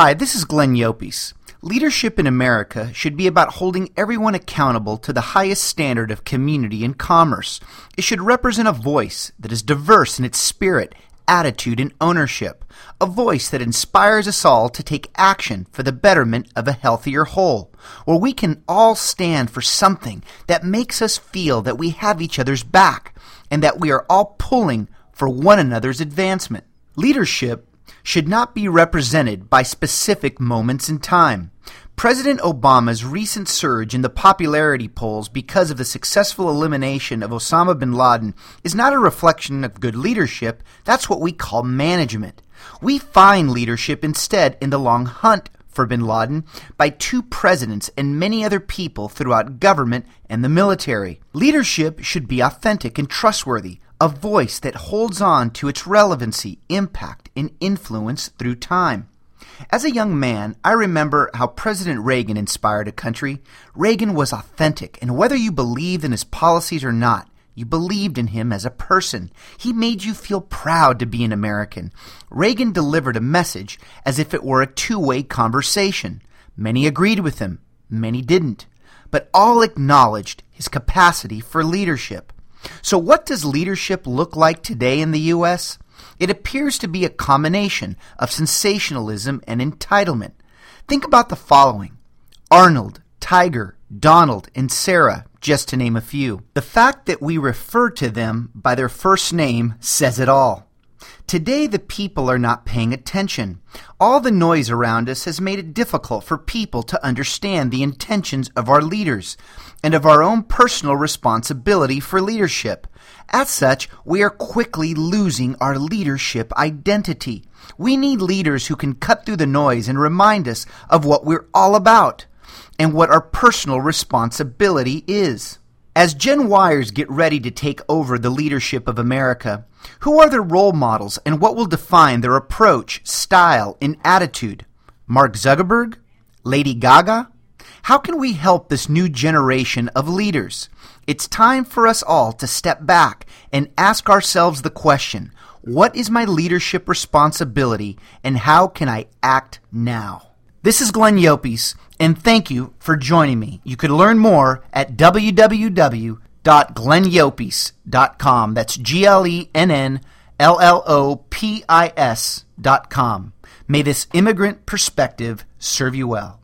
Hi, this is Glenn Llopis. Leadership in America should be about holding everyone accountable to the highest standard of community and commerce. It should represent a voice that is diverse in its spirit, attitude, and ownership. A voice that inspires us all to take action for the betterment of a healthier whole, where we can all stand for something that makes us feel that we have each other's back and that we are all pulling for one another's advancement. Leadership should not be represented by specific moments in time. President Obama's recent surge in the popularity polls because of the successful elimination of Osama bin Laden is not a reflection of good leadership, that's what we call management. We find leadership instead in the long hunt for bin Laden by two presidents and many other people throughout government and the military. Leadership should be authentic and trustworthy, a voice that holds on to its relevancy, impact, and influence through time. As a young man, I remember how President Reagan inspired a country. Reagan was authentic, and whether you believed in his policies or not, you believed in him as a person. He made you feel proud to be an American. Reagan delivered a message as if it were a two way conversation. Many agreed with him, many didn't, but all acknowledged his capacity for leadership. So, what does leadership look like today in the U.S.? It appears to be a combination of sensationalism and entitlement. Think about the following Arnold, Tiger, Donald, and Sarah, just to name a few. The fact that we refer to them by their first name says it all. Today, the people are not paying attention. All the noise around us has made it difficult for people to understand the intentions of our leaders and of our own personal responsibility for leadership. As such, we are quickly losing our leadership identity. We need leaders who can cut through the noise and remind us of what we're all about and what our personal responsibility is. As Gen Yers get ready to take over the leadership of America, who are their role models and what will define their approach, style, and attitude? Mark Zuckerberg? Lady Gaga? How can we help this new generation of leaders? It's time for us all to step back and ask ourselves the question what is my leadership responsibility and how can I act now? This is Glenn Llopis, and thank you for joining me. You can learn more at www.glennllopis.com. That's G L E N N L L O P I S.com. May this immigrant perspective serve you well.